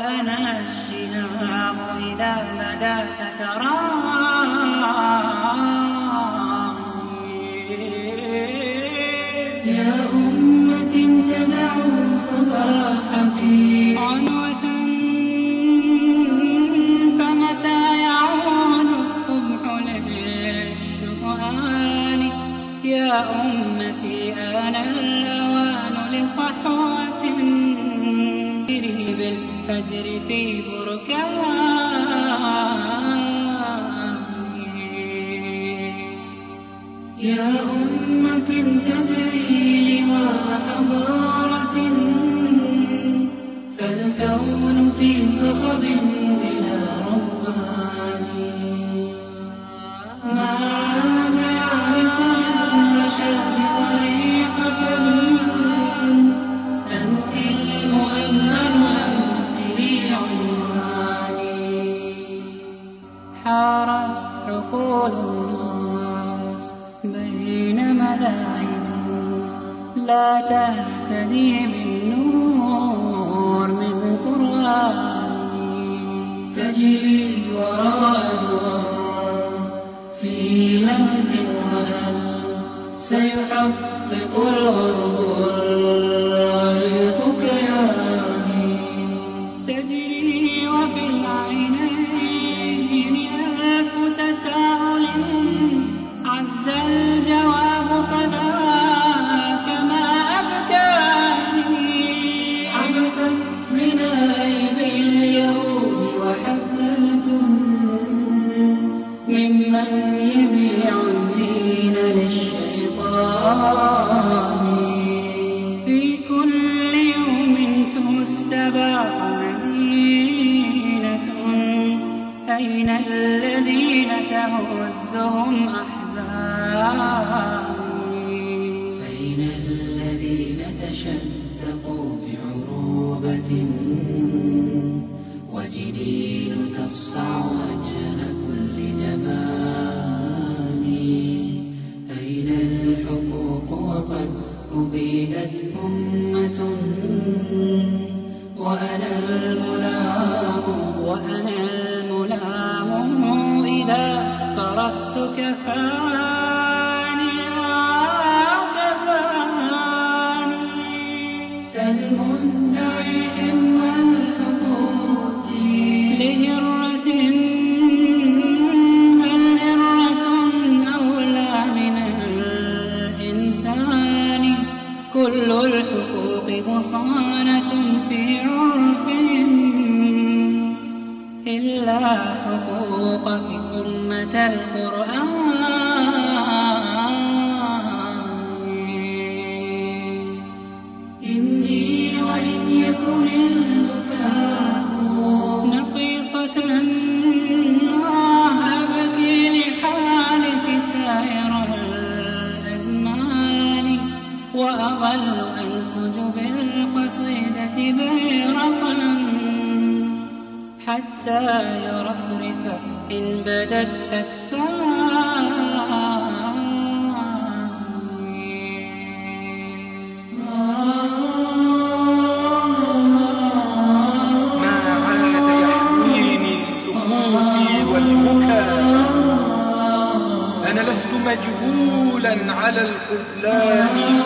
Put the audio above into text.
وأنا الشهاب إذا بدا سكراني يا أمة انتزعوا صباحك. عنوة فمتى يعود الصبح يا أمتي آن الأوان لصحوة. تجري بالفجر في بركاني يا أمة تزري لواء حضارة فالكون في صخب بلا ربان ما عاد يعرف للرشاد لا تهتدي بالنور من قرآن. تجري وراء في لمز وهل سيحقق الغرب الغرق كياني تجري وفي العينين في كل يوم تستباح مدينة أين الذين تهزهم أحزاني؟ أين الذين تشدقوا بعروبة؟ صرفت كفاني وكفاني سل مدعي حمى الحقوق لهرة بل هرة أولى من الإنسان. كل الحقوق بصانة في عرفهم. إلا حقوقك أمة القرآن. إني وإن يكن نقيصة أبكي لحالك سائر الأزمان وأظل أنسج بالقصيدة بيرقا حتى يرفرف. إن بدت أنا لست مجهولا على الخذلان